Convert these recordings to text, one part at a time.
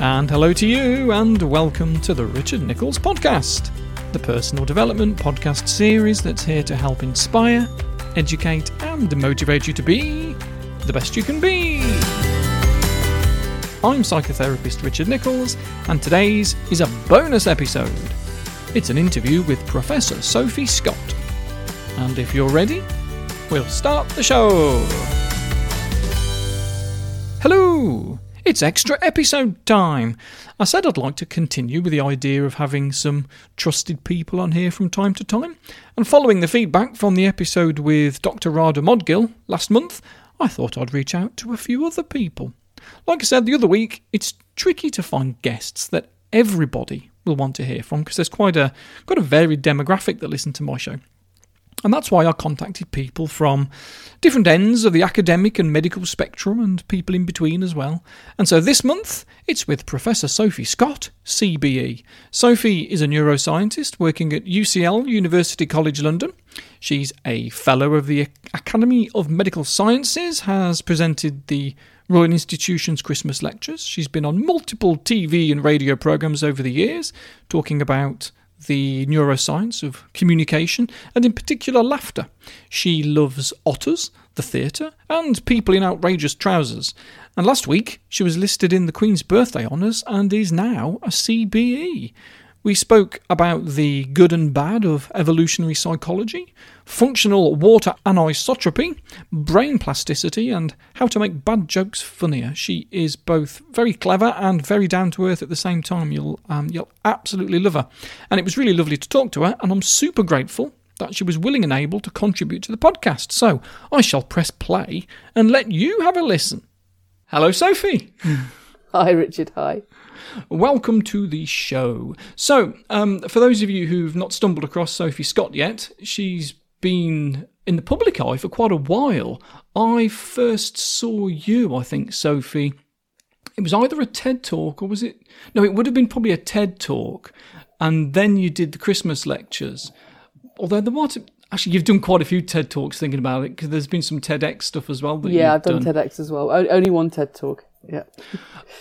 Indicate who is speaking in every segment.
Speaker 1: And hello to you, and welcome to the Richard Nicholls Podcast, the personal development podcast series that's here to help inspire, educate, and motivate you to be the best you can be. I'm psychotherapist Richard Nicholls, and today's is a bonus episode. It's an interview with Professor Sophie Scott. And if you're ready, we'll start the show. Hello! It's extra episode time. I said I'd like to continue with the idea of having some trusted people on here from time to time, and following the feedback from the episode with Dr. Radha Modgil last month, I thought I'd reach out to a few other people. Like I said the other week, it's tricky to find guests that everybody will want to hear from because there's quite a quite a varied demographic that listen to my show. And that's why I contacted people from different ends of the academic and medical spectrum and people in between as well. And so this month, it's with Professor Sophie Scott, CBE. Sophie is a neuroscientist working at UCL, University College London. She's a fellow of the Academy of Medical Sciences, has presented the Royal Institution's Christmas lectures. She's been on multiple TV and radio programs over the years, talking about the neuroscience of communication, and in particular laughter. She loves otters, the theatre, and people in outrageous trousers. And last week, she was listed in the Queen's Birthday Honours and is now a CBE. We spoke about the good and bad of evolutionary psychology, functional water anisotropy, brain plasticity, and how to make bad jokes funnier. She is both very clever and very down to earth at the same time. You'll um, you'll absolutely love her, and it was really lovely to talk to her. And I'm super grateful that she was willing and able to contribute to the podcast. So I shall press play and let you have a listen. Hello, Sophie.
Speaker 2: Hi, Richard. Hi.
Speaker 1: Welcome to the show. So, um, for those of you who've not stumbled across Sophie Scott yet, she's been in the public eye for quite a while. I first saw you, I think, Sophie. It was either a TED talk or was it? No, it would have been probably a TED talk. And then you did the Christmas lectures. Although there was actually you've done quite a few TED talks thinking about it because there's been some TEDx stuff as well.
Speaker 2: yeah, I've done, done TEDx as well. only one TED talk. Yeah.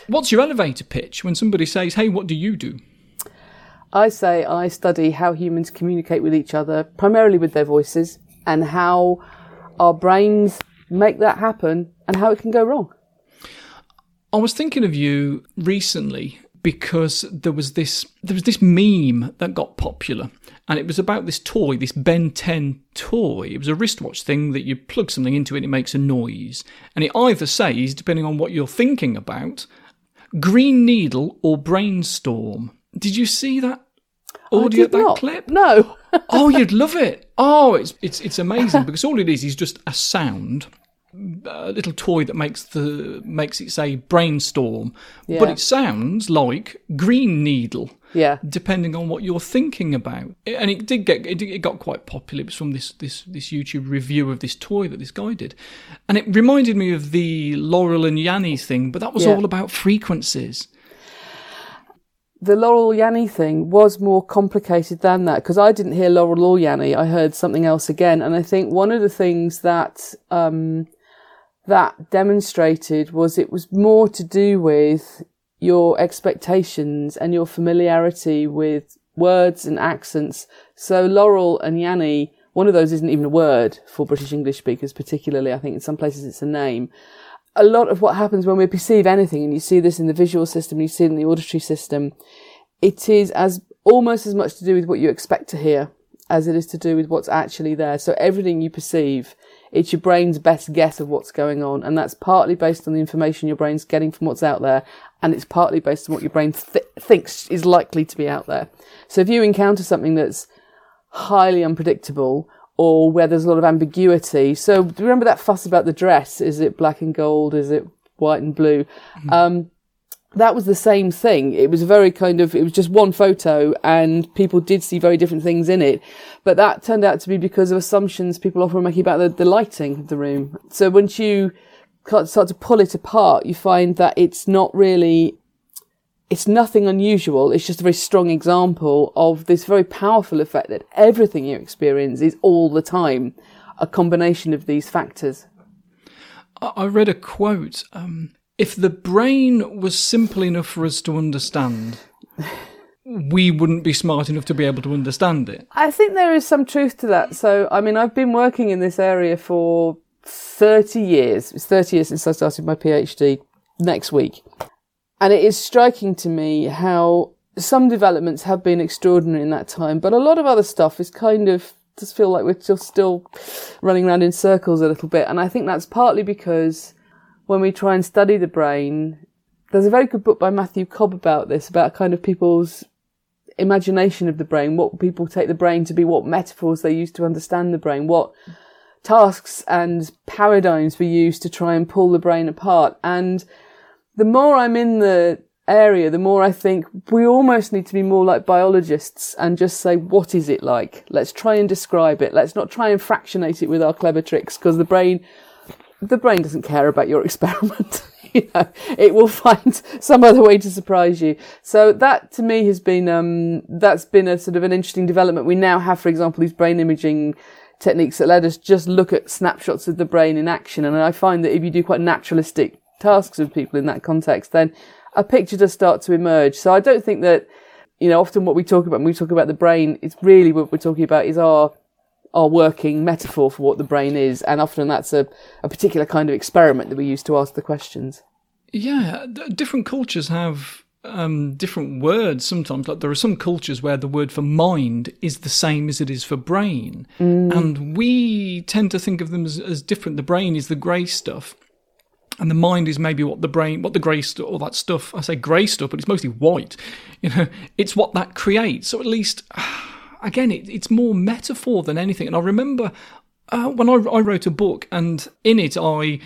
Speaker 1: What's your elevator pitch when somebody says, "Hey, what do you do?"
Speaker 2: I say I study how humans communicate with each other, primarily with their voices, and how our brains make that happen and how it can go wrong.
Speaker 1: I was thinking of you recently because there was this there was this meme that got popular and it was about this toy this ben 10 toy. It was a wristwatch thing that you plug something into it and it makes a noise. And it either says depending on what you're thinking about green needle or brainstorm. Did you see that audio that
Speaker 2: not.
Speaker 1: clip?
Speaker 2: No.
Speaker 1: Oh you'd love it. Oh it's it's it's amazing because all it is is just a sound a little toy that makes the makes it say brainstorm, yeah. but it sounds like green needle.
Speaker 2: Yeah.
Speaker 1: Depending on what you're thinking about, and it did get it, it got quite popular. It was from this this this YouTube review of this toy that this guy did, and it reminded me of the Laurel and Yanny thing, but that was yeah. all about frequencies
Speaker 2: the Laurel Yanny thing was more complicated than that because I didn't hear Laurel or Yanny. I heard something else again. And I think one of the things that um, that demonstrated was it was more to do with your expectations and your familiarity with words and accents. So Laurel and Yanny, one of those isn't even a word for British English speakers, particularly. I think in some places it's a name. A lot of what happens when we perceive anything, and you see this in the visual system, you see it in the auditory system, it is as almost as much to do with what you expect to hear as it is to do with what's actually there. So everything you perceive it's your brain's best guess of what's going on. And that's partly based on the information your brain's getting from what's out there. And it's partly based on what your brain th- thinks is likely to be out there. So if you encounter something that's highly unpredictable or where there's a lot of ambiguity. So remember that fuss about the dress? Is it black and gold? Is it white and blue? Mm-hmm. Um, that was the same thing. It was very kind of, it was just one photo and people did see very different things in it. But that turned out to be because of assumptions people often make about the, the lighting of the room. So once you start to pull it apart, you find that it's not really, it's nothing unusual. It's just a very strong example of this very powerful effect that everything you experience is all the time a combination of these factors.
Speaker 1: I read a quote. Um if the brain was simple enough for us to understand, we wouldn't be smart enough to be able to understand it.
Speaker 2: I think there is some truth to that. So, I mean, I've been working in this area for 30 years. It's 30 years since I started my PhD next week. And it is striking to me how some developments have been extraordinary in that time, but a lot of other stuff is kind of just feel like we're just still running around in circles a little bit. And I think that's partly because when we try and study the brain, there's a very good book by Matthew Cobb about this, about kind of people's imagination of the brain, what people take the brain to be, what metaphors they use to understand the brain, what tasks and paradigms we use to try and pull the brain apart. And the more I'm in the area, the more I think we almost need to be more like biologists and just say, what is it like? Let's try and describe it. Let's not try and fractionate it with our clever tricks because the brain, the brain doesn't care about your experiment. you know, it will find some other way to surprise you. So that to me has been, um, that's been a sort of an interesting development. We now have, for example, these brain imaging techniques that let us just look at snapshots of the brain in action. And I find that if you do quite naturalistic tasks with people in that context, then a picture does start to emerge. So I don't think that, you know, often what we talk about when we talk about the brain, it's really what we're talking about is our our working metaphor for what the brain is, and often that's a, a particular kind of experiment that we use to ask the questions.
Speaker 1: Yeah, different cultures have um, different words sometimes. Like there are some cultures where the word for mind is the same as it is for brain, mm. and we tend to think of them as, as different. The brain is the grey stuff, and the mind is maybe what the brain, what the grey stuff, all that stuff. I say grey stuff, but it's mostly white. You know, it's what that creates. So at least, again, it, it's more metaphor than anything. And I remember uh, when I, I wrote a book, and in it, I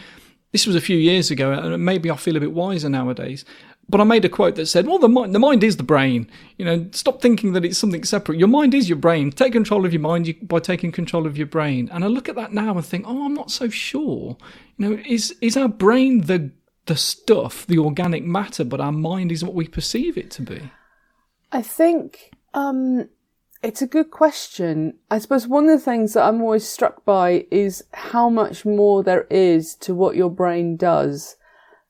Speaker 1: this was a few years ago, and maybe I feel a bit wiser nowadays. But I made a quote that said, "Well, the mind, the mind is the brain. You know, stop thinking that it's something separate. Your mind is your brain. Take control of your mind by taking control of your brain." And I look at that now and think, "Oh, I'm not so sure. You know, is is our brain the the stuff, the organic matter, but our mind is what we perceive it to be?"
Speaker 2: I think um, it's a good question. I suppose one of the things that I'm always struck by is how much more there is to what your brain does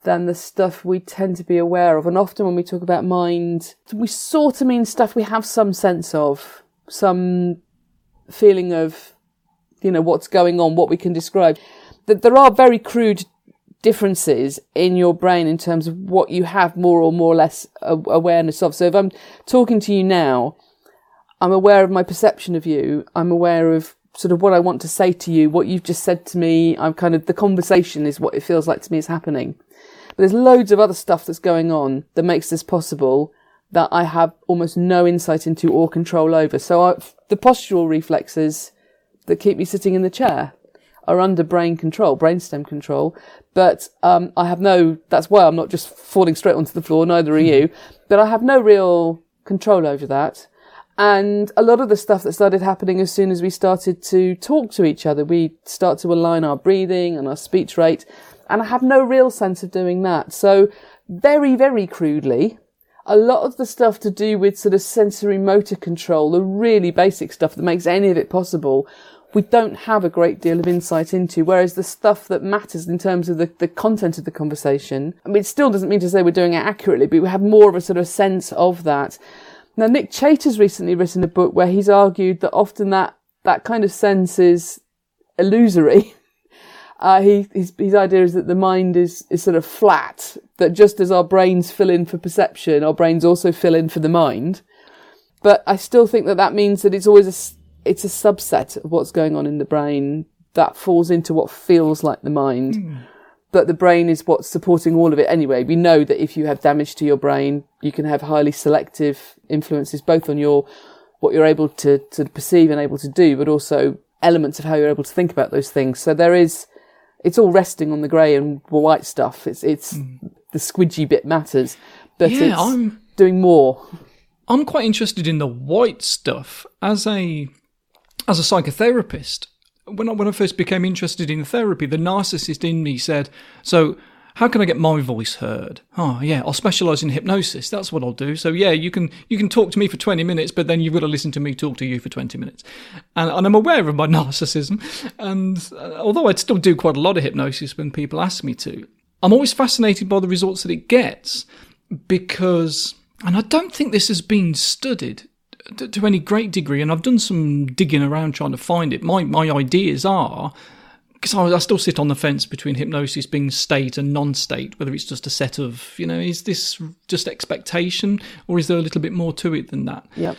Speaker 2: than the stuff we tend to be aware of. And often when we talk about mind, we sort of mean stuff we have some sense of, some feeling of, you know, what's going on, what we can describe. That there are very crude differences in your brain in terms of what you have more or more or less awareness of. So if I'm talking to you now, I'm aware of my perception of you. I'm aware of sort of what I want to say to you, what you've just said to me. I'm kind of, the conversation is what it feels like to me is happening. But there's loads of other stuff that's going on that makes this possible that I have almost no insight into or control over. So I, the postural reflexes that keep me sitting in the chair are under brain control, brainstem control. But um, I have no. That's why I'm not just falling straight onto the floor. Neither are you. But I have no real control over that. And a lot of the stuff that started happening as soon as we started to talk to each other, we start to align our breathing and our speech rate. And I have no real sense of doing that. So very, very crudely, a lot of the stuff to do with sort of sensory motor control, the really basic stuff that makes any of it possible, we don't have a great deal of insight into. Whereas the stuff that matters in terms of the, the content of the conversation, I mean, it still doesn't mean to say we're doing it accurately, but we have more of a sort of sense of that. Now, Nick Chater's recently written a book where he's argued that often that, that kind of sense is illusory. Uh, he, his, his idea is that the mind is, is sort of flat, that just as our brains fill in for perception, our brains also fill in for the mind. But I still think that that means that it's always a, it's a subset of what's going on in the brain that falls into what feels like the mind. Mm. But the brain is what's supporting all of it anyway. We know that if you have damage to your brain, you can have highly selective influences both on your, what you're able to, to perceive and able to do, but also elements of how you're able to think about those things. So there is, it's all resting on the grey and white stuff. It's it's mm. the squidgy bit matters, but yeah, it's I'm, doing more.
Speaker 1: I'm quite interested in the white stuff as a as a psychotherapist. When I, when I first became interested in therapy, the narcissist in me said, "So how can I get my voice heard? Oh yeah, I'll specialise in hypnosis. That's what I'll do. So yeah, you can you can talk to me for twenty minutes, but then you've got to listen to me talk to you for twenty minutes. And, and I'm aware of my narcissism, and uh, although I'd still do quite a lot of hypnosis when people ask me to, I'm always fascinated by the results that it gets because, and I don't think this has been studied to, to any great degree, and I've done some digging around trying to find it. My my ideas are because I, I, still sit on the fence between hypnosis being state and non-state, whether it's just a set of, you know, is this just expectation or is there a little bit more to it than that?
Speaker 2: Yep.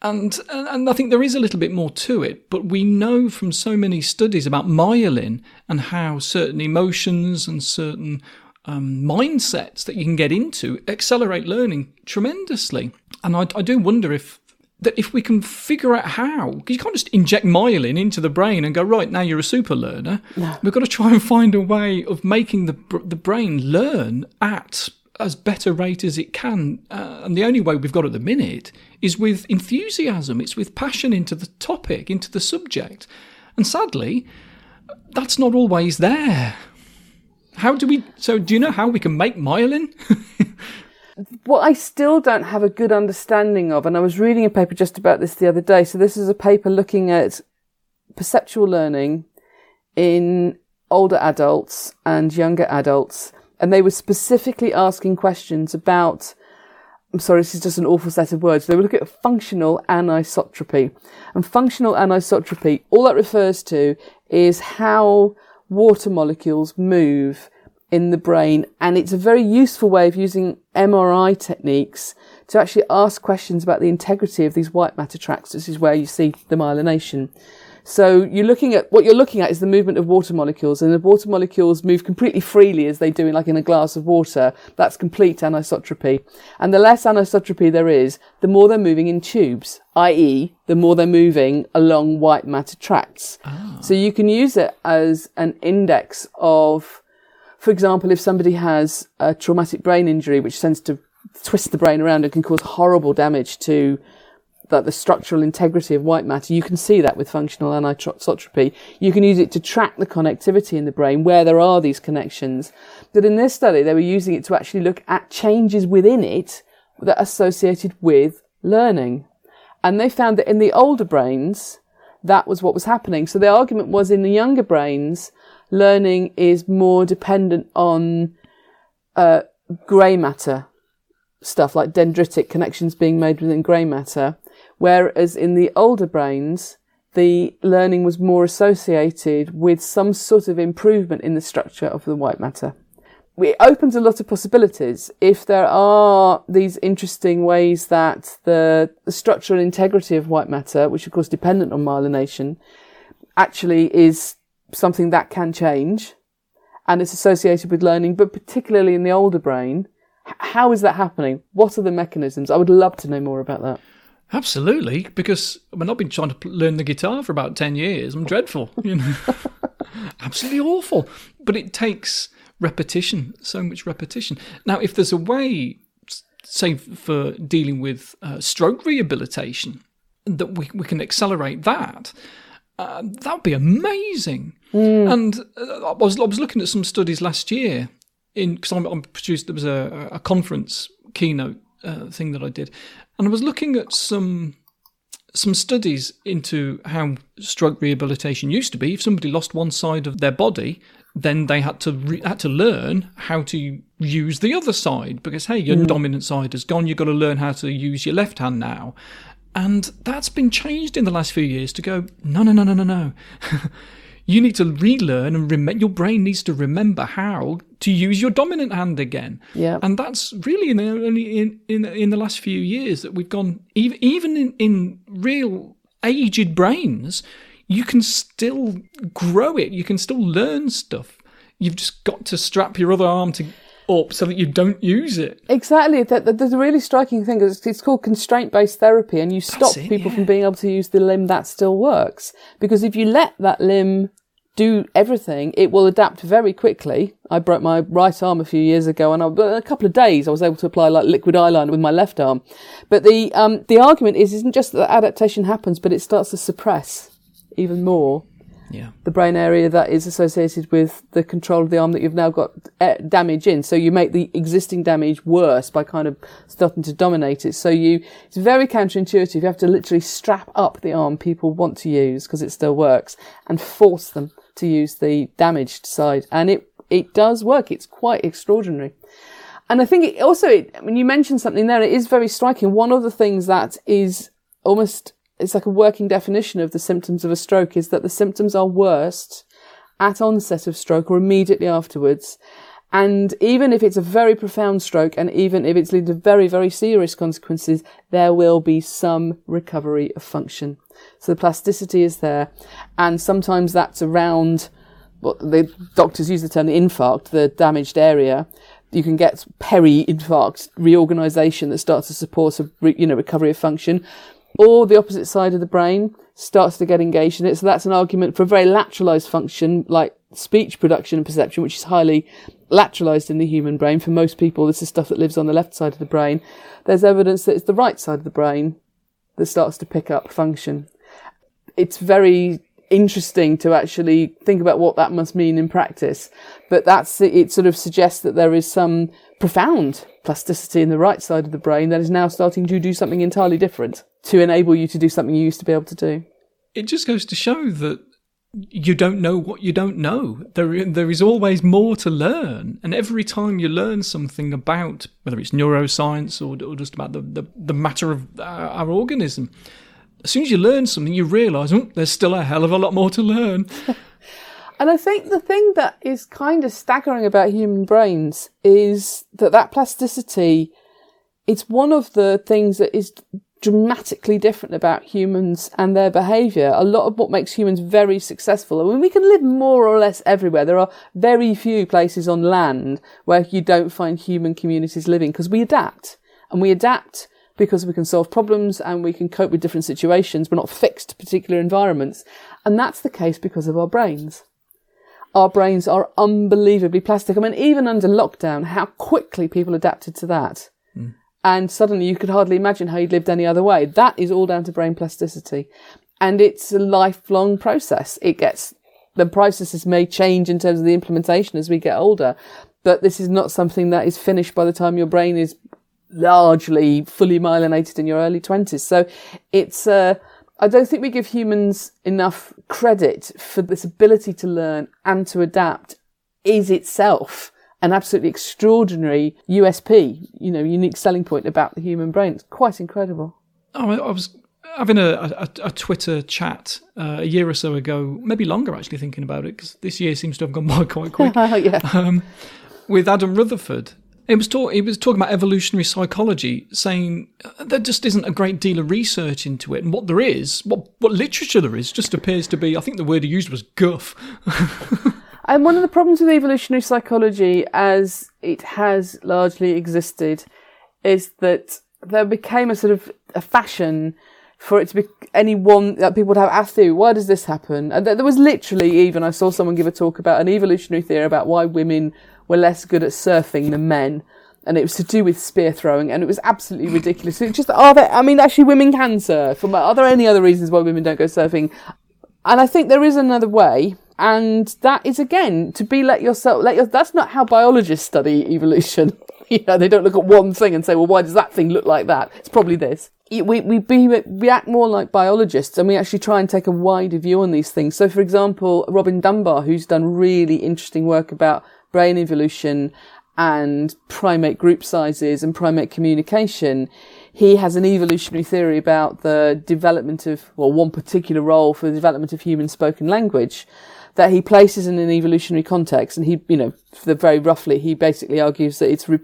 Speaker 1: And, and I think there is a little bit more to it, but we know from so many studies about myelin and how certain emotions and certain um, mindsets that you can get into accelerate learning tremendously. And I, I do wonder if that if we can figure out how, because you can't just inject myelin into the brain and go right now you're a super learner.
Speaker 2: No.
Speaker 1: We've got to try and find a way of making the the brain learn at as better rate as it can. Uh, and the only way we've got at the minute is with enthusiasm. It's with passion into the topic, into the subject. And sadly, that's not always there. How do we? So, do you know how we can make myelin?
Speaker 2: what I still don't have a good understanding of, and I was reading a paper just about this the other day. So this is a paper looking at perceptual learning in older adults and younger adults. And they were specifically asking questions about, I'm sorry, this is just an awful set of words. They were looking at functional anisotropy. And functional anisotropy, all that refers to is how water molecules move in the brain. And it's a very useful way of using MRI techniques to actually ask questions about the integrity of these white matter tracts. This is where you see the myelination. So you're looking at what you're looking at is the movement of water molecules, and the water molecules move completely freely as they do in like in a glass of water. That's complete anisotropy. And the less anisotropy there is, the more they're moving in tubes, i.e., the more they're moving along white matter tracts.
Speaker 1: Ah.
Speaker 2: So you can use it as an index of for example, if somebody has a traumatic brain injury, which tends to twist the brain around and can cause horrible damage to the, the structural integrity of white matter, you can see that with functional anisotropy. You can use it to track the connectivity in the brain where there are these connections. But in this study, they were using it to actually look at changes within it that are associated with learning. And they found that in the older brains, that was what was happening. So the argument was in the younger brains, learning is more dependent on uh, grey matter stuff, like dendritic connections being made within grey matter, whereas in the older brains, the learning was more associated with some sort of improvement in the structure of the white matter. It opens a lot of possibilities. If there are these interesting ways that the, the structural integrity of white matter, which of course dependent on myelination, actually is something that can change and it's associated with learning, but particularly in the older brain. How is that happening? What are the mechanisms? I would love to know more about that.
Speaker 1: Absolutely, because I mean, I've been trying to learn the guitar for about 10 years. I'm dreadful, you know. Absolutely awful. But it takes repetition, so much repetition. Now, if there's a way, say, for dealing with uh, stroke rehabilitation, that we, we can accelerate that, uh, that would be amazing.
Speaker 2: Mm.
Speaker 1: And uh, I was I was looking at some studies last year in because I'm, I'm, produced there was a, a conference keynote uh, thing that I did, and I was looking at some some studies into how stroke rehabilitation used to be. If somebody lost one side of their body, then they had to re- had to learn how to use the other side because hey, your mm. dominant side is gone. You've got to learn how to use your left hand now. And that's been changed in the last few years to go, no, no, no, no, no, no. you need to relearn and rem- your brain needs to remember how to use your dominant hand again.
Speaker 2: Yeah.
Speaker 1: And that's really in the, only in, in, in the last few years that we've gone, even, even in, in real aged brains, you can still grow it. You can still learn stuff. You've just got to strap your other arm to up so that you don't use it.
Speaker 2: Exactly. That, that, there's a really striking thing. It's, it's called constraint based therapy, and you stop
Speaker 1: it,
Speaker 2: people
Speaker 1: yeah.
Speaker 2: from being able to use the limb that still works. Because if you let that limb do everything, it will adapt very quickly. I broke my right arm a few years ago, and I, in a couple of days, I was able to apply like liquid eyeliner with my left arm. But the um, the argument is, isn't just that adaptation happens, but it starts to suppress even more
Speaker 1: Yeah.
Speaker 2: the brain area that is associated with the control of the arm that you've now got uh, damage in. So you make the existing damage worse by kind of starting to dominate it. So you, it's very counterintuitive. You have to literally strap up the arm people want to use because it still works and force them to use the damaged side. And it it does work. It's quite extraordinary. And I think it also, it, I mean, you mentioned something there. It is very striking. One of the things that is almost, it's like a working definition of the symptoms of a stroke is that the symptoms are worst at onset of stroke or immediately afterwards. And even if it's a very profound stroke and even if it's leading to very, very serious consequences, there will be some recovery of function. So the plasticity is there. And sometimes that's around what the doctors use the term the infarct, the damaged area. You can get peri-infarct reorganization that starts to support a you know recovery of function, or the opposite side of the brain starts to get engaged in it. So that's an argument for a very lateralized function like speech production and perception, which is highly lateralized in the human brain. For most people, this is stuff that lives on the left side of the brain. There's evidence that it's the right side of the brain that starts to pick up function. It's very interesting to actually think about what that must mean in practice. But that's, it sort of suggests that there is some profound plasticity in the right side of the brain that is now starting to do something entirely different to enable you to do something you used to be able to do.
Speaker 1: It just goes to show that you don't know what you don't know. There, there is always more to learn, and every time you learn something about whether it's neuroscience or, or just about the, the, the matter of our, our, organism, as soon as you learn something, you realise oh, there's still a hell of a lot more to learn.
Speaker 2: and I think the thing that is kind of staggering about human brains is that that plasticity. It's one of the things that is dramatically different about humans and their behavior. A lot of what makes humans very successful. I mean, we can live more or less everywhere. There are very few places on land where you don't find human communities living because we adapt and we adapt because we can solve problems and we can cope with different situations. We're not fixed to particular environments. And that's the case because of our brains. Our brains are unbelievably plastic. I mean, even under lockdown, how quickly people adapted to that and suddenly you could hardly imagine how you'd lived any other way. That is all down to brain plasticity. And it's a lifelong process. It gets, the processes may change in terms of the implementation as we get older, but this is not something that is finished by the time your brain is largely fully myelinated in your early twenties. So it's, uh, I don't think we give humans enough credit for this ability to learn and to adapt is itself an absolutely extraordinary USP, you know, unique selling point about the human brain. It's quite incredible.
Speaker 1: Oh, I was having a, a, a Twitter chat uh, a year or so ago, maybe longer actually, thinking about it, because this year seems to have gone by quite quick.
Speaker 2: yeah.
Speaker 1: um, with Adam Rutherford. He was, talk- was talking about evolutionary psychology, saying uh, there just isn't a great deal of research into it. And what there is, what, what literature there is, just appears to be, I think the word he used was guff.
Speaker 2: And one of the problems with evolutionary psychology, as it has largely existed, is that there became a sort of a fashion for it to be any one that people would have asked you, why does this happen? And there was literally even I saw someone give a talk about an evolutionary theory about why women were less good at surfing than men. And it was to do with spear throwing, and it was absolutely ridiculous. It's just are there? I mean, actually, women can surf. Are there any other reasons why women don't go surfing? And I think there is another way, and that is again to be let yourself let your that's not how biologists study evolution you know they don't look at one thing and say well why does that thing look like that? It's probably this. We, we, be, we act more like biologists and we actually try and take a wider view on these things. So, for example, Robin Dunbar, who's done really interesting work about brain evolution and primate group sizes and primate communication, he has an evolutionary theory about the development of, well, one particular role for the development of human spoken language that he places in an evolutionary context. And he, you know, very roughly, he basically argues that it's re-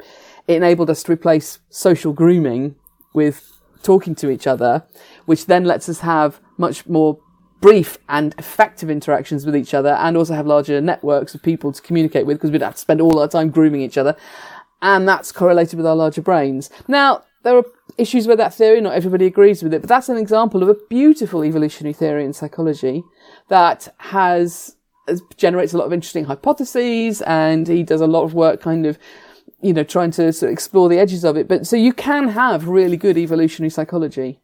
Speaker 2: it enabled us to replace social grooming with talking to each other, which then lets us have much more brief and effective interactions with each other and also have larger networks of people to communicate with because we'd have to spend all our time grooming each other. And that's correlated with our larger brains. Now, there are issues with that theory. Not everybody agrees with it, but that's an example of a beautiful evolutionary theory in psychology that has generates a lot of interesting hypotheses and he does a lot of work kind of you know trying to sort of explore the edges of it. But so you can have really good evolutionary psychology.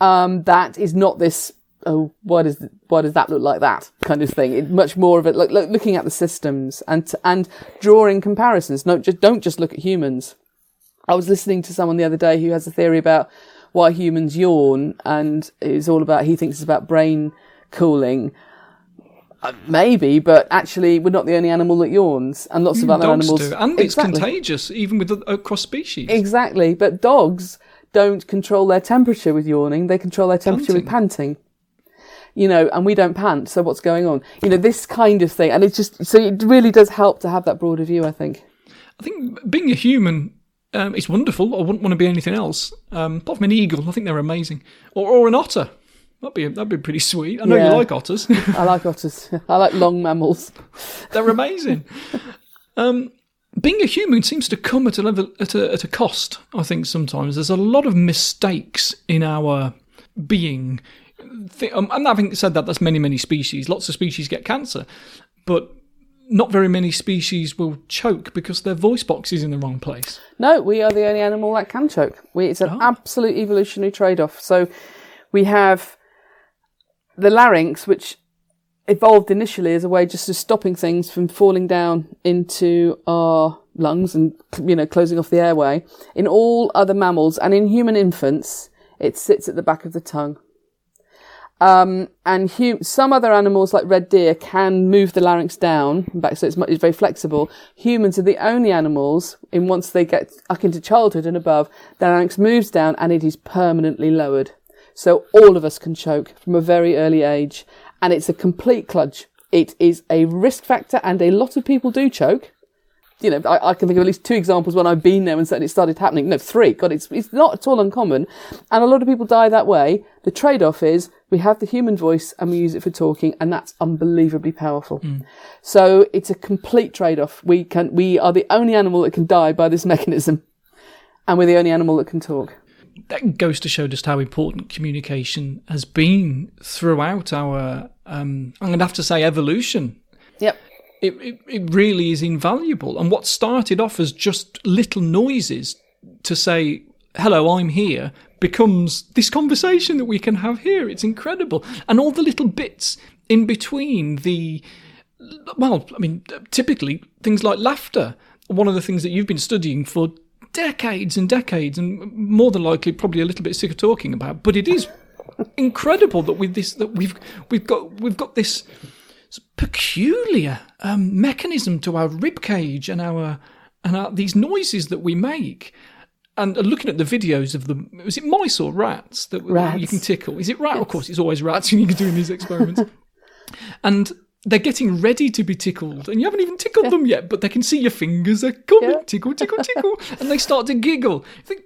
Speaker 2: Um, that is not this oh why does why does that look like that kind of thing? It, much more of it like, like looking at the systems and and drawing comparisons. No just don't just look at humans. I was listening to someone the other day who has a theory about why humans yawn and it's all about he thinks it's about brain cooling Uh, maybe, but actually, we're not the only animal that yawns, and lots of other
Speaker 1: Dogs
Speaker 2: animals.
Speaker 1: do, and it's contagious even with the, across species.
Speaker 2: Exactly, but dogs don't control their temperature with yawning; they control their temperature with panting. You know, and we don't pant. So what's going on? You know, this kind of thing, and it's just so it really does help to have that broader view. I think.
Speaker 1: I think being a human um, it's wonderful. I wouldn't want to be anything else. Um, apart from an eagle, I think they're amazing, or, or an otter. That'd be that'd be pretty sweet. I know
Speaker 2: Yeah.
Speaker 1: you like otters.
Speaker 2: I like otters. I like long mammals.
Speaker 1: they're amazing. um, being a human seems to come at a level at a at a cost. I think sometimes there's a lot of mistakes in our being. Um, and having said that, that's many many species. Lots of species get cancer, but not very many species will choke because their voice box is in the wrong place.
Speaker 2: No, we are the only animal that can choke. We, it's an
Speaker 1: Oh.
Speaker 2: absolute evolutionary trade-off. So we have the larynx, which evolved initially as a way just of stopping things from falling down into our lungs and you know closing off the airway. In all other mammals and in human infants, it sits at the back of the tongue. Um, and hu- some other animals like red deer can move the larynx down back, so it's, much, it's very flexible. Humans are the only animals in once they get up into childhood and above, the larynx moves down and it is permanently lowered. So all of us can choke from a very early age, and it's a complete kludge. It is a risk factor, and a lot of people do choke you know, I, I can think of at least two examples when I've been there and said it started happening. No, three. God, it's, it's not at all uncommon. And a lot of people die that way. The trade-off is we have the human voice and we use it for talking and that's unbelievably powerful. Mm. So it's a complete trade-off. We can, we are the only animal that can die by this mechanism. And we're the only animal that can talk.
Speaker 1: That goes to show just how important communication has been throughout our um, I'm going to have to say evolution.
Speaker 2: Yep.
Speaker 1: It, it it really is invaluable. And what started off as just little noises to say hello, I'm here becomes this conversation that we can have here. It's incredible. And all the little bits in between the well, I mean, typically things like laughter. One of the things that you've been studying for decades and decades, and more than likely, probably a little bit sick of talking about. But it is incredible that with this, that we've we've got we've got this peculiar um, mechanism to our rib cage and our and our, these noises that we make. And looking at the videos of the, was it mice or rats that you can tickle? Is it rat? Of course, it's always rats when you're doing these experiments. and they're getting ready to be tickled, and you haven't even tickled them yet, but they can see your fingers are coming,
Speaker 2: Yeah.
Speaker 1: tickle, tickle, tickle, and they start to giggle. You think,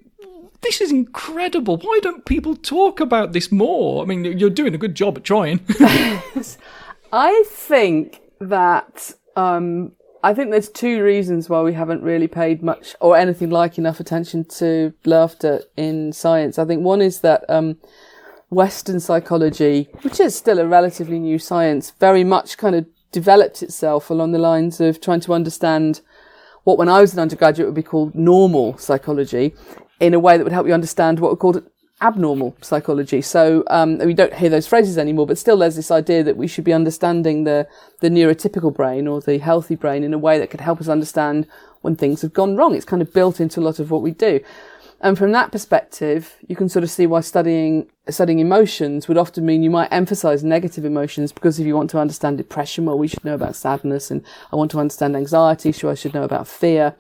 Speaker 1: this is incredible. Why don't people talk about this more? I mean, you're doing a good job at trying.
Speaker 2: I think that um, I think there's two reasons why we haven't really paid much or anything like enough attention to laughter in science. I think one is that um, Western psychology, which is still a relatively new science, very much kind of developed itself along the lines of trying to understand what when I was an undergraduate would be called normal psychology in a way that would help you understand what were called abnormal psychology. So um, we don't hear those phrases anymore, but still there's this idea that we should be understanding the, the neurotypical brain or the healthy brain in a way that could help us understand when things have gone wrong. It's kind of built into a lot of what we do. And from that perspective, you can sort of see why studying studying emotions would often mean you might emphasize negative emotions because if you want to understand depression, well, we should know about sadness, and I want to understand anxiety, so I should know about fear,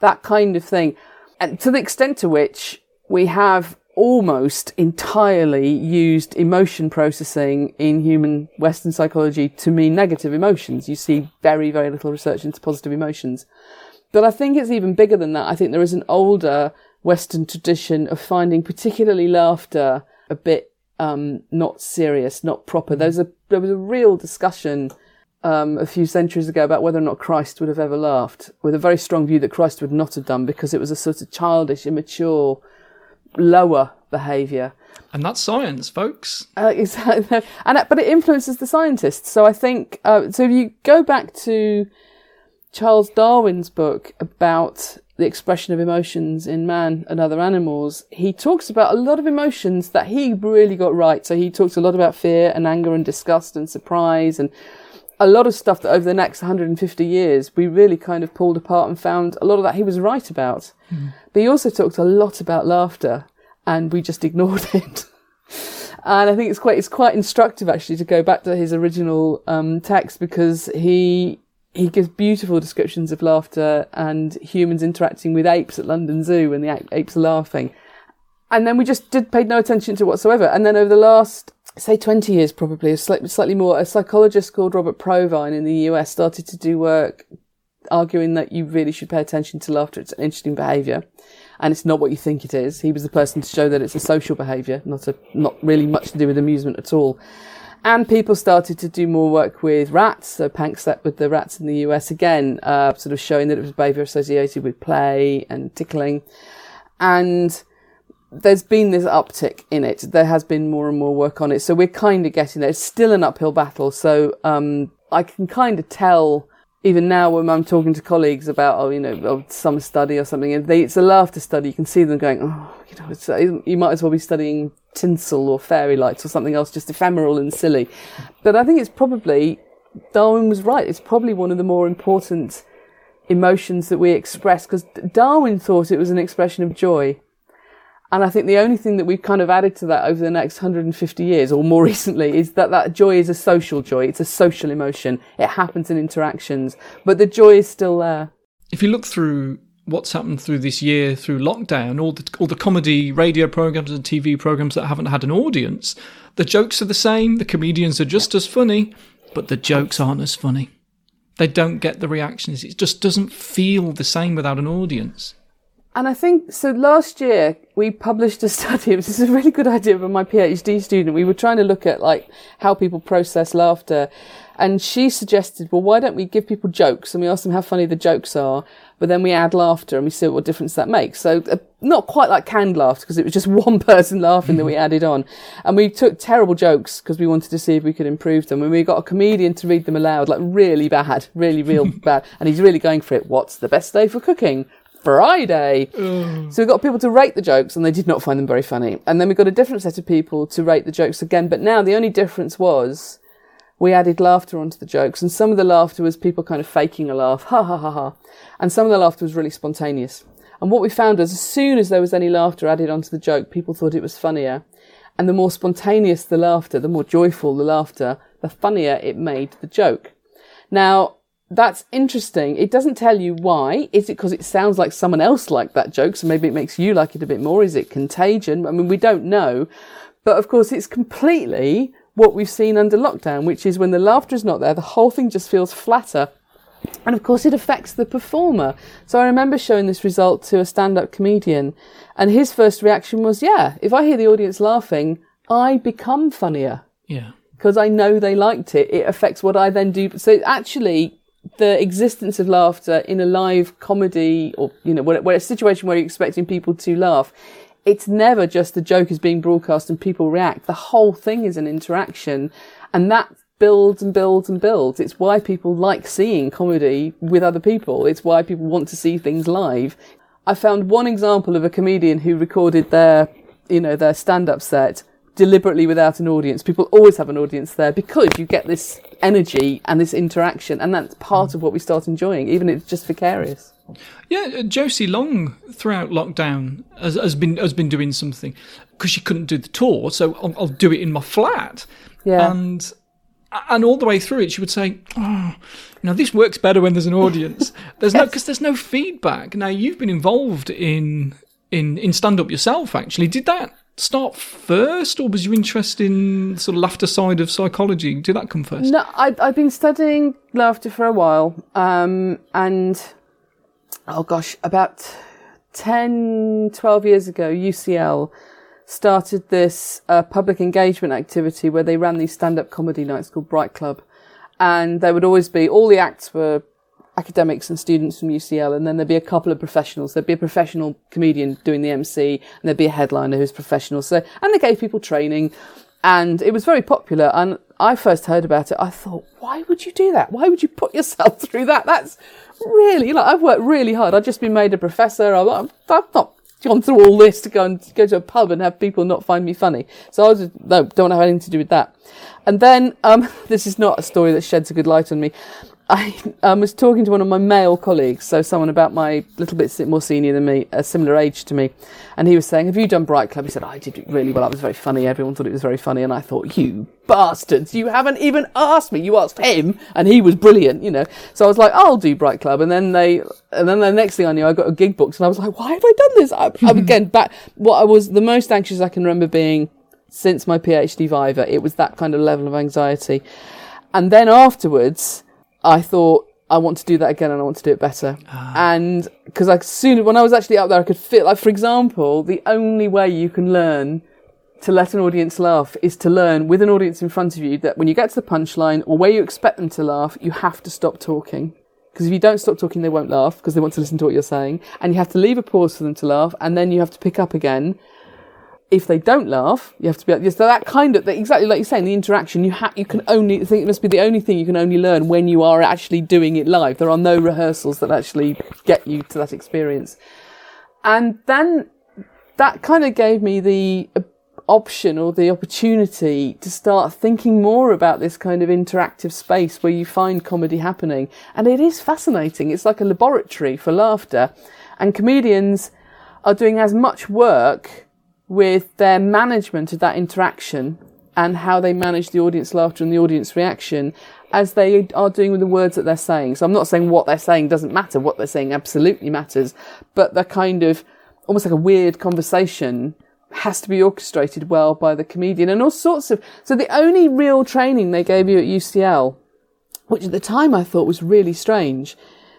Speaker 2: that kind of thing. And to the extent to which we have almost entirely used emotion processing in human Western psychology to mean negative emotions. You see very, very little research into positive emotions. But I think it's even bigger than that. I think there is an older Western tradition of finding particularly laughter a bit um, not serious, not proper. There's a there was a real discussion um, a few centuries ago about whether or not Christ would have ever laughed, with a very strong view that Christ would not have done because it was a sort of childish, immature, lower behaviour.
Speaker 1: and that's science, folks.
Speaker 2: Uh, exactly. And but it influences the scientists. So I think uh, so. If you go back to Charles Darwin's book about the expression of emotions in man and other animals, he talks about a lot of emotions that he really got right. So he talks a lot about fear and anger and disgust and surprise and a lot of stuff that over the next 150 years we really kind of pulled apart and found a lot of that he was right about. But he also talked a lot about laughter and we just ignored it. And I think it's quite it's quite instructive actually to go back to his original um, text because he he gives beautiful descriptions of laughter and humans interacting with apes at London Zoo and the apes are laughing. And then we just did paid no attention to whatsoever. And then over the last say 20 years probably, slightly, more, a psychologist called Robert Provine in the US started to do work arguing that you really should pay attention to laughter. It's an interesting behaviour and it's not what you think it is. He was the person to show that it's a social behaviour, not a, not really much to do with amusement at all. And people started to do more work with rats. So Panksepp with the rats in the US again, uh, sort of showing that it was behaviour associated with play and tickling. And there's been this uptick in it. There has been more and more work on it. So we're kind of getting there. It's still an uphill battle. So, um, I can kind of tell even now when I'm talking to colleagues about, oh, you know, some study or something, and they, it's a laughter study, you can see them going, oh, you know, uh, you might as well be studying tinsel or fairy lights or something else, just ephemeral and silly. But I think it's probably, Darwin was right. It's probably one of the more important emotions that we express because Darwin thought it was an expression of joy. And I think the only thing that we've kind of added to that over the next 150 years or more recently is that that joy is a social joy. It's a social emotion. It happens in interactions, but the joy is still there.
Speaker 1: If you look through what's happened through this year through lockdown, all the all the comedy radio programs and TV programs that haven't had an audience, the jokes are the same. The comedians are just as funny, but the jokes aren't as funny. They don't get the reactions. It just doesn't feel the same without an audience.
Speaker 2: And I think so. Last year we published a study. This is a really good idea for my PhD student. We were trying to look at like how people process laughter, and she suggested, well, why don't we give people jokes and we ask them how funny the jokes are, but then we add laughter and we see what difference that makes. So uh, not quite like canned laughter because it was just one person laughing that we added on, and we took terrible jokes because we wanted to see if we could improve them. And we got a comedian to read them aloud, like really bad, really real bad, and he's really going for it. What's the best day for cooking? Friday. Mm. So we got people to rate the jokes and they did not find them very funny. And then we got a different set of people to rate the jokes again. But now the only difference was we added laughter onto the jokes and some of the laughter was people kind of faking a laugh. Ha ha ha ha. And some of the laughter was really spontaneous. And what we found was as soon as there was any laughter added onto the joke, people thought it was funnier. And the more spontaneous the laughter, the more joyful the laughter, the funnier it made the joke. Now, that's interesting. It doesn't tell you why. Is it because it sounds like someone else liked that joke, so maybe it makes you like it a bit more? Is it contagion? I mean, we don't know. But of course, it's completely what we've seen under lockdown, which is when the laughter is not there, the whole thing just feels flatter. And of course, it affects the performer. So I remember showing this result to a stand up comedian, and his first reaction was, Yeah, if I hear the audience laughing, I become funnier.
Speaker 1: Yeah.
Speaker 2: Because I know they liked it. It affects what I then do. So actually, the existence of laughter in a live comedy or, you know, when where a situation where you're expecting people to laugh, it's never just the joke is being broadcast and people react. The whole thing is an interaction and that builds and builds and builds. It's why people like seeing comedy with other people. It's why people want to see things live. I found one example of a comedian who recorded their, you know, their stand-up set deliberately without an audience. People always have an audience there because you get this energy and this interaction, and that's part of what we start enjoying, even if it's just vicarious.
Speaker 1: Yeah, uh, Josie Long throughout lockdown has, has been has been doing something because she couldn't do the tour, so I'll, I'll, do it in my flat.
Speaker 2: Yeah,
Speaker 1: and and all the way through it, she would say, "Oh, you know, this works better when there's an audience. There's yes. no because there's no feedback." Now you've been involved in in in stand up yourself. Actually, did that start first, or was you interested in sort of laughter side of psychology? Did that come first?
Speaker 2: No, I, I've been studying laughter for a while, um, and oh gosh, about 10, 12 years ago, UCL started this uh, public engagement activity where they ran these stand-up comedy nights called Bright Club, and there would always be all the acts were academics and students from UCL, and then there'd be a couple of professionals. There'd be a professional comedian doing the MC, and there'd be a headliner who's professional. So, and they gave people training, and it was very popular. And I first heard about it, I thought, why would you do that? Why would you put yourself through that? That's really like I've worked really hard. I've just been made a professor. I've, I've not gone through all this to go and go to a pub and have people not find me funny. So I was no, don't have anything to do with that. And then um, this is not a story that sheds a good light on me I um, was talking to one of my male colleagues, so someone about my little bit more senior than me, a similar age to me, and he was saying, "Have you done Bright Club?" He said, "I did really well. I was very funny. Everyone thought it was very funny." And I thought, "You bastards! You haven't even asked me. You asked him, and he was brilliant, you know." So I was like, "I'll do Bright Club," and then they, and then the next thing I knew, I got a gig booked, and I was like, "Why have I done this?" I, I again back. What I was the most anxious I can remember being since my PhD Viva. It was that kind of level of anxiety, and then afterwards, I thought I want to do that again and I want to do it better.
Speaker 1: Ah.
Speaker 2: And because I soon, when I was actually up there, I could feel, like, for example, the only way you can learn to let an audience laugh is to learn with an audience in front of you that when you get to the punchline or where you expect them to laugh, you have to stop talking. Because if you don't stop talking, they won't laugh because they want to listen to what you're saying. And you have to leave a pause for them to laugh and then you have to pick up again if they don't laugh, you have to be so that kind of exactly like you're saying the interaction. You ha- you can only I think it must be the only thing you can only learn when you are actually doing it live. There are no rehearsals that actually get you to that experience, and then that kind of gave me the option or the opportunity to start thinking more about this kind of interactive space where you find comedy happening, and it is fascinating. It's like a laboratory for laughter, and comedians are doing as much work with their management of that interaction and how they manage the audience laughter and the audience reaction as they are doing with the words that they're saying. So I'm not saying what they're saying doesn't matter. What they're saying absolutely matters, but the kind of almost like a weird conversation has to be orchestrated well by the comedian and all sorts of, so the only real training they gave you at UCL, which at the time I thought was really strange,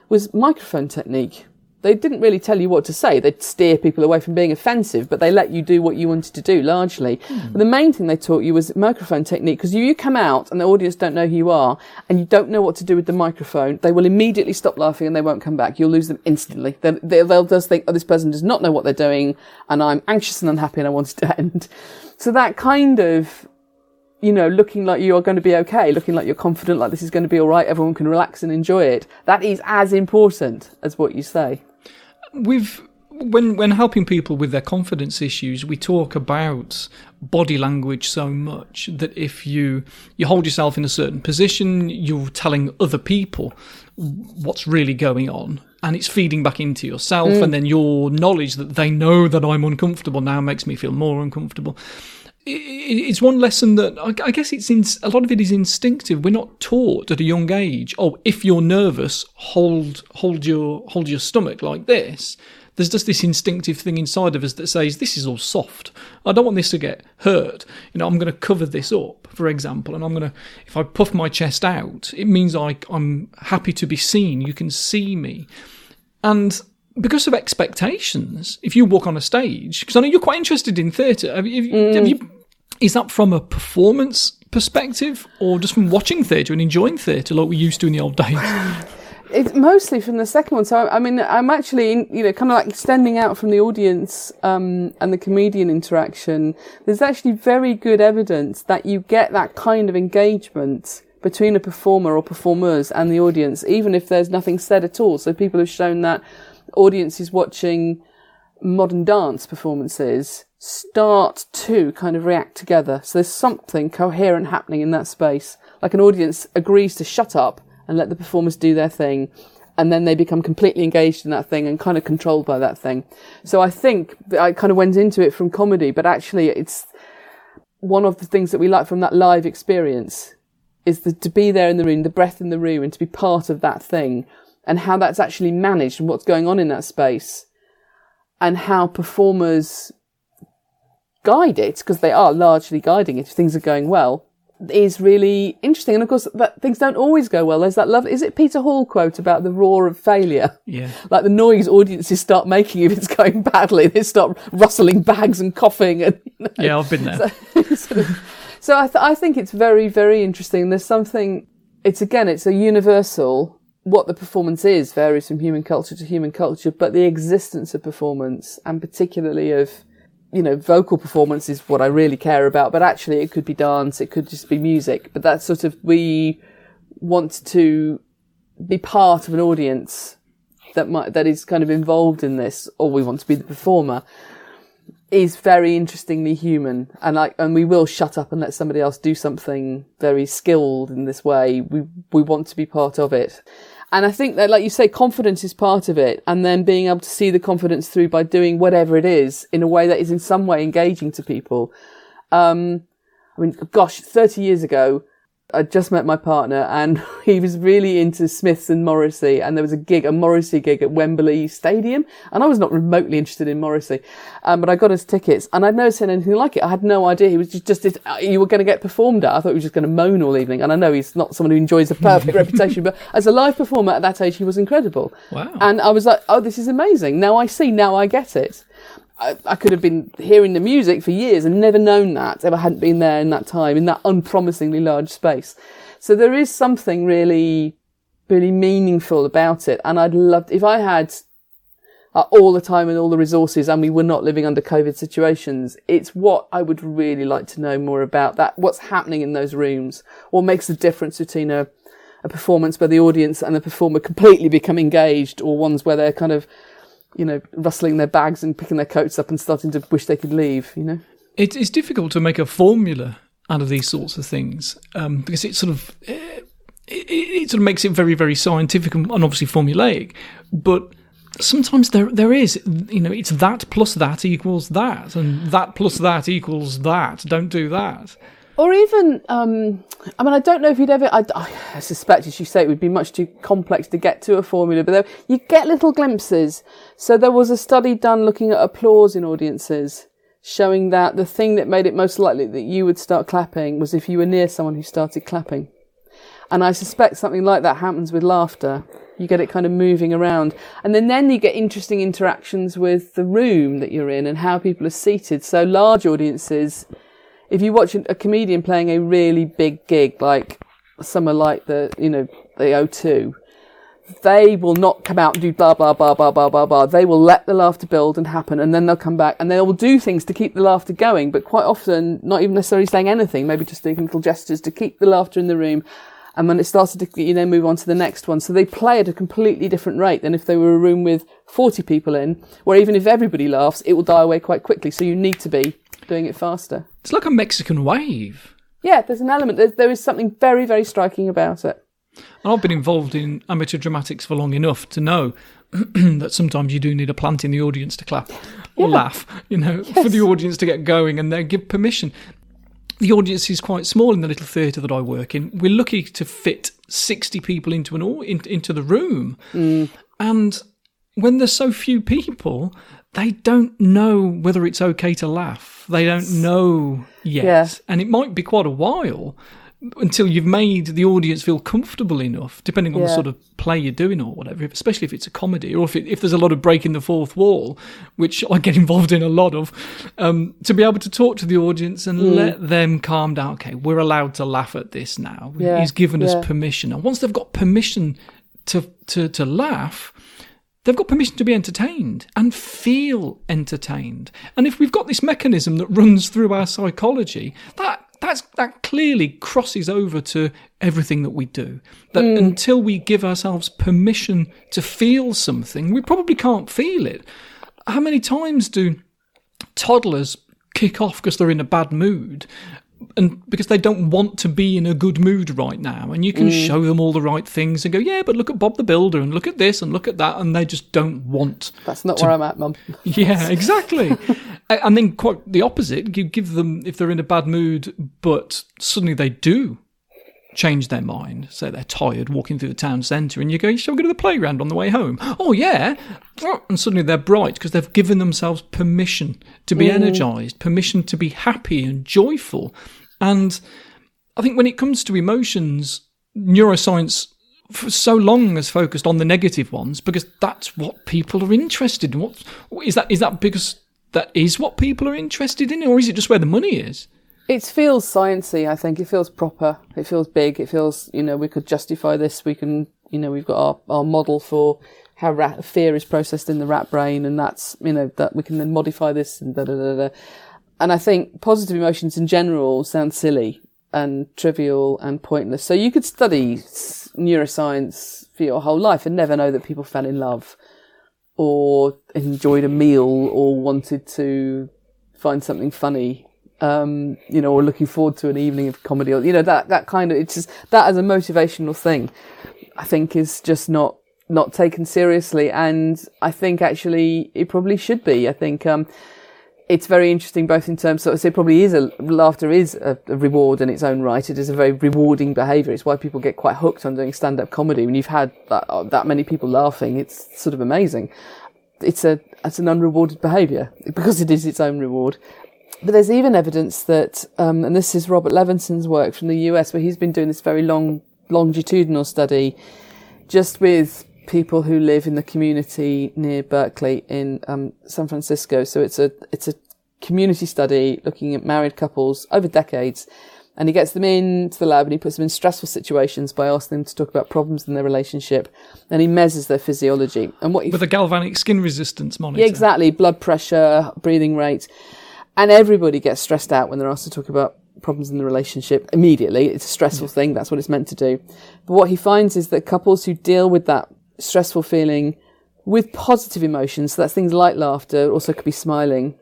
Speaker 2: was microphone technique they didn't really tell you what to say. They'd steer people away from being offensive, but they let you do what you wanted to do largely. Mm. The main thing they taught you was microphone technique because you, you come out and the audience don't know who you are and you don't know what to do with the microphone. They will immediately stop laughing and they won't come back. You'll lose them instantly. They, they, they'll just think, oh, this person does not know what they're doing and I'm anxious and unhappy and I want it to end. So that kind of you know, looking like you are going to be okay, looking like you're confident, like this is going to be all right, everyone can relax and enjoy it. That is as important as what you say
Speaker 1: with when when helping people with their confidence issues, we talk about body language so much that if you you hold yourself in a certain position, you're telling other people what's really going on, and it's feeding back into yourself, mm. and then your knowledge that they know that I'm uncomfortable now makes me feel more uncomfortable. It's one lesson that I guess it's in, a lot of it is instinctive. We're not taught at a young age. Oh, if you're nervous, hold hold your hold your stomach like this. There's just this instinctive thing inside of us that says this is all soft. I don't want this to get hurt. You know, I'm going to cover this up, for example, and I'm going to if I puff my chest out, it means I I'm happy to be seen. You can see me, and because of expectations, if you walk on a stage, because I know you're quite interested in theatre, have you, mm. have you, is that from a performance perspective or just from watching theatre and enjoying theatre like we used to in the old days?
Speaker 2: It's mostly from the second one. So I mean, I'm actually, you know, kind of like extending out from the audience um, and the comedian interaction. There's actually very good evidence that you get that kind of engagement between a performer or performers and the audience, even if there's nothing said at all. So people have shown that audiences watching modern dance performances start to kind of react together. So there's something coherent happening in that space. Like an audience agrees to shut up and let the performers do their thing. And then they become completely engaged in that thing and kind of controlled by that thing. So I think I kind of went into it from comedy, but actually it's one of the things that we like from that live experience is the, to be there in the room, the breath in the room and to be part of that thing and how that's actually managed and what's going on in that space and how performers guide it because they are largely guiding it if things are going well is really interesting. And of course, that things don't always go well. There's that love. Is it Peter Hall quote about the roar of failure?
Speaker 1: Yeah.
Speaker 2: Like the noise audiences start making if it's going badly. They start rustling bags and coughing. And,
Speaker 1: you know, yeah, I've been there.
Speaker 2: So, sort of, so I, th- I think it's very, very interesting. There's something, it's again, it's a universal what the performance is varies from human culture to human culture, but the existence of performance and particularly of, you know, vocal performance is what I really care about, but actually it could be dance, it could just be music, but that's sort of, we want to be part of an audience that might, that is kind of involved in this, or we want to be the performer. is very interestingly human, and like, and we will shut up and let somebody else do something very skilled in this way. We we want to be part of it, and I think that, like you say, confidence is part of it, and then being able to see the confidence through by doing whatever it is in a way that is in some way engaging to people. Um, I mean, gosh, thirty years ago, I just met my partner and he was really into Smiths and Morrissey and there was a gig, a Morrissey gig at Wembley Stadium and I was not remotely interested in Morrissey. Um, but I got his tickets and I'd never seen anything like it. I had no idea. He was just, just uh, you were going to get performed at. I thought he was just going to moan all evening. And I know he's not someone who enjoys a perfect reputation, but as a live performer at that age, he was incredible.
Speaker 1: Wow.
Speaker 2: And I was like, oh, this is amazing. Now I see, now I get it. I, I could have been hearing the music for years and never known that if I hadn't been there in that time, in that unpromisingly large space. So there is something really, really meaningful about it. And I'd love, if I had uh, all the time and all the resources and we were not living under COVID situations, it's what I would really like to know more about that, what's happening in those rooms, what makes the difference between a, a performance where the audience and the performer completely become engaged or ones where they're kind of you know, rustling their bags and picking their coats up and starting to wish they could leave, you know?
Speaker 1: It, it's difficult to make a formula out of these sorts of things um, because it sort of it, it, sort of makes it very very scientific and obviously formulaic, but sometimes there there is you know it's that plus that equals that and that plus that equals that. Don't do that
Speaker 2: or even um, I mean I don't know if you'd ever I, I, suspect as you say it would be much too complex to get to a formula but there, you get little glimpses. So there was a study done looking at applause in audiences showing that the thing that made it most likely that you would start clapping was if you were near someone who started clapping. And I suspect something like that happens with laughter. You get it kind of moving around. And then then you get interesting interactions with the room that you're in and how people are seated. So large audiences if you watch a comedian playing a really big gig, like somewhere like the, you know, the O2, they will not come out and do blah, blah, blah, blah, blah, blah, blah. They will let the laughter build and happen and then they'll come back and they will do things to keep the laughter going, but quite often not even necessarily saying anything, maybe just doing little gestures to keep the laughter in the room. And when it starts to, you know, move on to the next one. So they play at a completely different rate than if they were a room with 40 people in, where even if everybody laughs, it will die away quite quickly. So you need to be doing it faster.
Speaker 1: It's like a Mexican wave.
Speaker 2: Yeah, there's an element. There's, there is something very, very striking about it.
Speaker 1: And I've been involved in amateur dramatics for long enough to know that sometimes you do need a plant in the audience to clap or yeah. laugh, you know, yes. for the audience to get going and then give permission. The audience is quite small in the little theatre that I work in. We're lucky to fit 60 people into an in, into the room.
Speaker 2: Mm.
Speaker 1: And when there's so few people, they don't know whether it's okay to laugh. They don't know yet. Yeah. And it might be quite a while until you've made the audience feel comfortable enough, depending on yeah. the sort of play you're doing or whatever, especially if it's a comedy or if, it, if there's a lot of breaking the fourth wall, which I get involved in a lot of, um, to be able to talk to the audience and mm. let them calm down. Okay, we're allowed to laugh at this now. Yeah. He's given us permission. And once they've got permission to, to, to laugh, They've got permission to be entertained and feel entertained. And if we've got this mechanism that runs through our psychology, that that's that clearly crosses over to everything that we do. That mm. until we give ourselves permission to feel something, we probably can't feel it. How many times do toddlers kick off because they're in a bad mood and because they don't want to be in a good mood right now and you can mm. show them all the right things and go yeah but look at bob the builder and look at this and look at that and they just don't want
Speaker 2: that's not to... where i'm at mum
Speaker 1: yeah exactly and then quite the opposite you give them if they're in a bad mood but suddenly they do change their mind say they're tired walking through the town centre and you go shall we go to the playground on the way home oh yeah and suddenly they're bright because they've given themselves permission to be mm. energized permission to be happy and joyful and I think when it comes to emotions, neuroscience for so long has focused on the negative ones because that's what people are interested in. What is that? Is that because that is what people are interested in, or is it just where the money is?
Speaker 2: It feels sciencey. I think it feels proper. It feels big. It feels you know we could justify this. We can you know we've got our, our model for how rat, fear is processed in the rat brain, and that's you know that we can then modify this and da da da da. And I think positive emotions in general sound silly and trivial and pointless. So you could study neuroscience for your whole life and never know that people fell in love or enjoyed a meal or wanted to find something funny. Um, you know, or looking forward to an evening of comedy, or you know that that kind of it's just that as a motivational thing. I think is just not not taken seriously, and I think actually it probably should be. I think um, it's very interesting, both in terms of, so it probably is a, laughter is a, a, reward in its own right. It is a very rewarding behaviour. It's why people get quite hooked on doing stand-up comedy. When you've had that, uh, that many people laughing, it's sort of amazing. It's a, it's an unrewarded behaviour because it is its own reward. But there's even evidence that, um, and this is Robert Levenson's work from the US, where he's been doing this very long, longitudinal study just with people who live in the community near Berkeley in um, San Francisco. So it's a it's a community study looking at married couples over decades. And he gets them into the lab and he puts them in stressful situations by asking them to talk about problems in their relationship. And he measures their physiology. And what
Speaker 1: with a galvanic skin resistance monitor.
Speaker 2: Yeah, exactly. Blood pressure, breathing rate, and everybody gets stressed out when they're asked to talk about problems in the relationship immediately. It's a stressful thing. That's what it's meant to do. But what he finds is that couples who deal with that stressful feeling with positive emotions, so that's things like laughter, also could be smiling,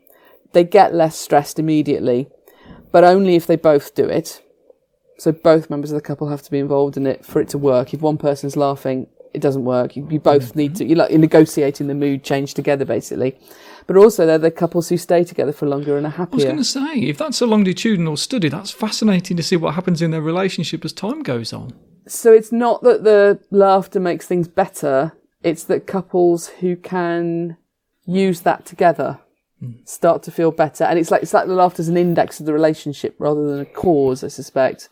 Speaker 2: they get less stressed immediately, but only if they both do it. So both members of the couple have to be involved in it for it to work. If one person's laughing, it doesn't work. You, you both mm-hmm. need to, you're like you're negotiating the mood change together basically. But also they're the couples who stay together for longer and are happier. I was
Speaker 1: going to say, if that's a longitudinal study, that's fascinating to see what happens in their relationship as time goes on.
Speaker 2: So it's not that the laughter makes things better. It's that couples who can use that together mm. start to feel better. And it's like, it's like the laughter is an index of the relationship rather than a cause, I suspect.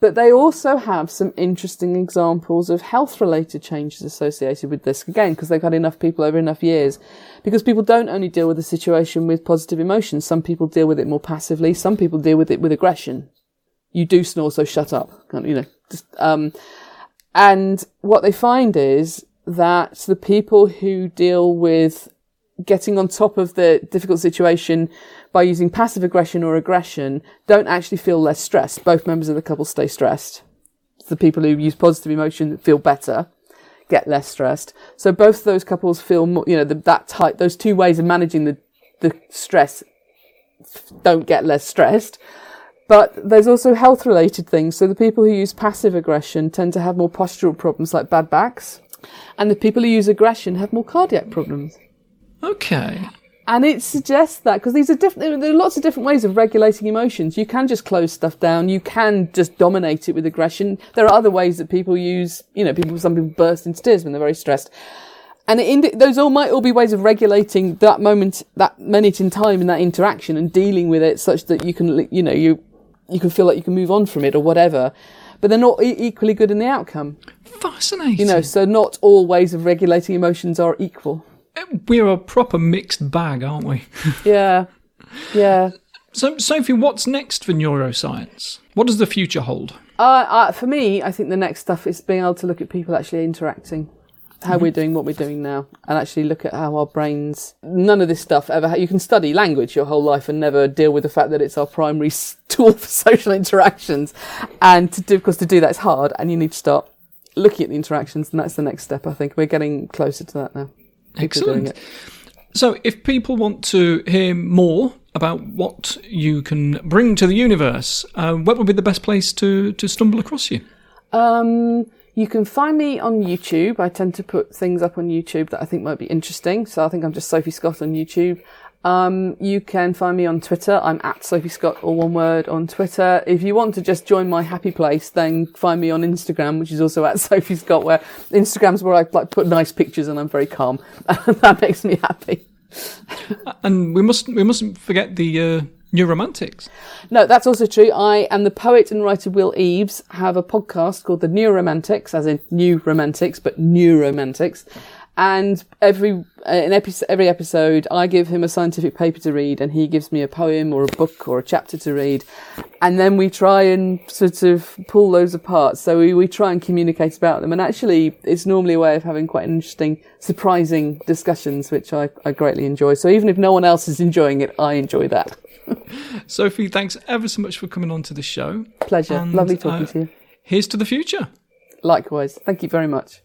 Speaker 2: But they also have some interesting examples of health related changes associated with this again, because they've had enough people over enough years. Because people don't only deal with the situation with positive emotions. Some people deal with it more passively. Some people deal with it with aggression. You do snore, so shut up. You know, just, um, and what they find is that the people who deal with getting on top of the difficult situation by using passive aggression or aggression don't actually feel less stressed. Both members of the couple stay stressed. the people who use positive emotion feel better, get less stressed. So both those couples feel more, you know, the, that type, those two ways of managing the, the stress don't get less stressed. But there's also health related things. So the people who use passive aggression tend to have more postural problems like bad backs. And the people who use aggression have more cardiac problems.
Speaker 1: Okay.
Speaker 2: And it suggests that because these are different, there are lots of different ways of regulating emotions. You can just close stuff down. You can just dominate it with aggression. There are other ways that people use, you know, people, some people burst into tears when they're very stressed. And indi- those all might all be ways of regulating that moment, that minute in time in that interaction and dealing with it such that you can, you know, you, you can feel like you can move on from it or whatever. But they're not e- equally good in the outcome.
Speaker 1: Fascinating.
Speaker 2: You know, so not all ways of regulating emotions are equal.
Speaker 1: We're a proper mixed bag, aren't we?
Speaker 2: yeah. Yeah.
Speaker 1: So, Sophie, what's next for neuroscience? What does the future hold?
Speaker 2: Uh, uh, for me, I think the next stuff is being able to look at people actually interacting how we're doing what we're doing now and actually look at how our brains none of this stuff ever you can study language your whole life and never deal with the fact that it's our primary tool for social interactions and to do of course to do that is hard and you need to start looking at the interactions and that's the next step i think we're getting closer to that now
Speaker 1: excellent so if people want to hear more about what you can bring to the universe uh, what would be the best place to to stumble across you
Speaker 2: um you can find me on YouTube. I tend to put things up on YouTube that I think might be interesting. So I think I'm just Sophie Scott on YouTube. Um, you can find me on Twitter. I'm at Sophie Scott, all one word on Twitter. If you want to just join my happy place, then find me on Instagram, which is also at Sophie Scott, where Instagram's where I like put nice pictures and I'm very calm. that makes me happy.
Speaker 1: and we mustn't, we mustn't forget the uh, Neuromantics.
Speaker 2: No, that's also true. I and the poet and writer Will Eaves have a podcast called The Neuromantics, as in New Romantics, but Neuromantics. And every uh, in epi- every episode, I give him a scientific paper to read, and he gives me a poem or a book or a chapter to read, and then we try and sort of pull those apart. So we, we try and communicate about them, and actually, it's normally a way of having quite interesting, surprising discussions, which I, I greatly enjoy. So even if no one else is enjoying it, I enjoy that.
Speaker 1: Sophie, thanks ever so much for coming on to the show.
Speaker 2: Pleasure. And, Lovely talking uh, to you.
Speaker 1: Here's to the future.
Speaker 2: Likewise. Thank you very much.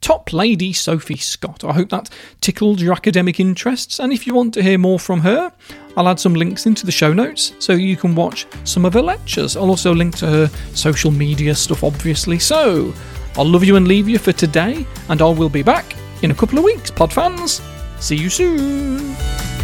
Speaker 1: Top Lady Sophie Scott. I hope that tickled your academic interests, and if you want to hear more from her, I'll add some links into the show notes so you can watch some of her lectures. I'll also link to her social media stuff, obviously. So, I'll love you and leave you for today, and I will be back in a couple of weeks, pod fans. See you soon.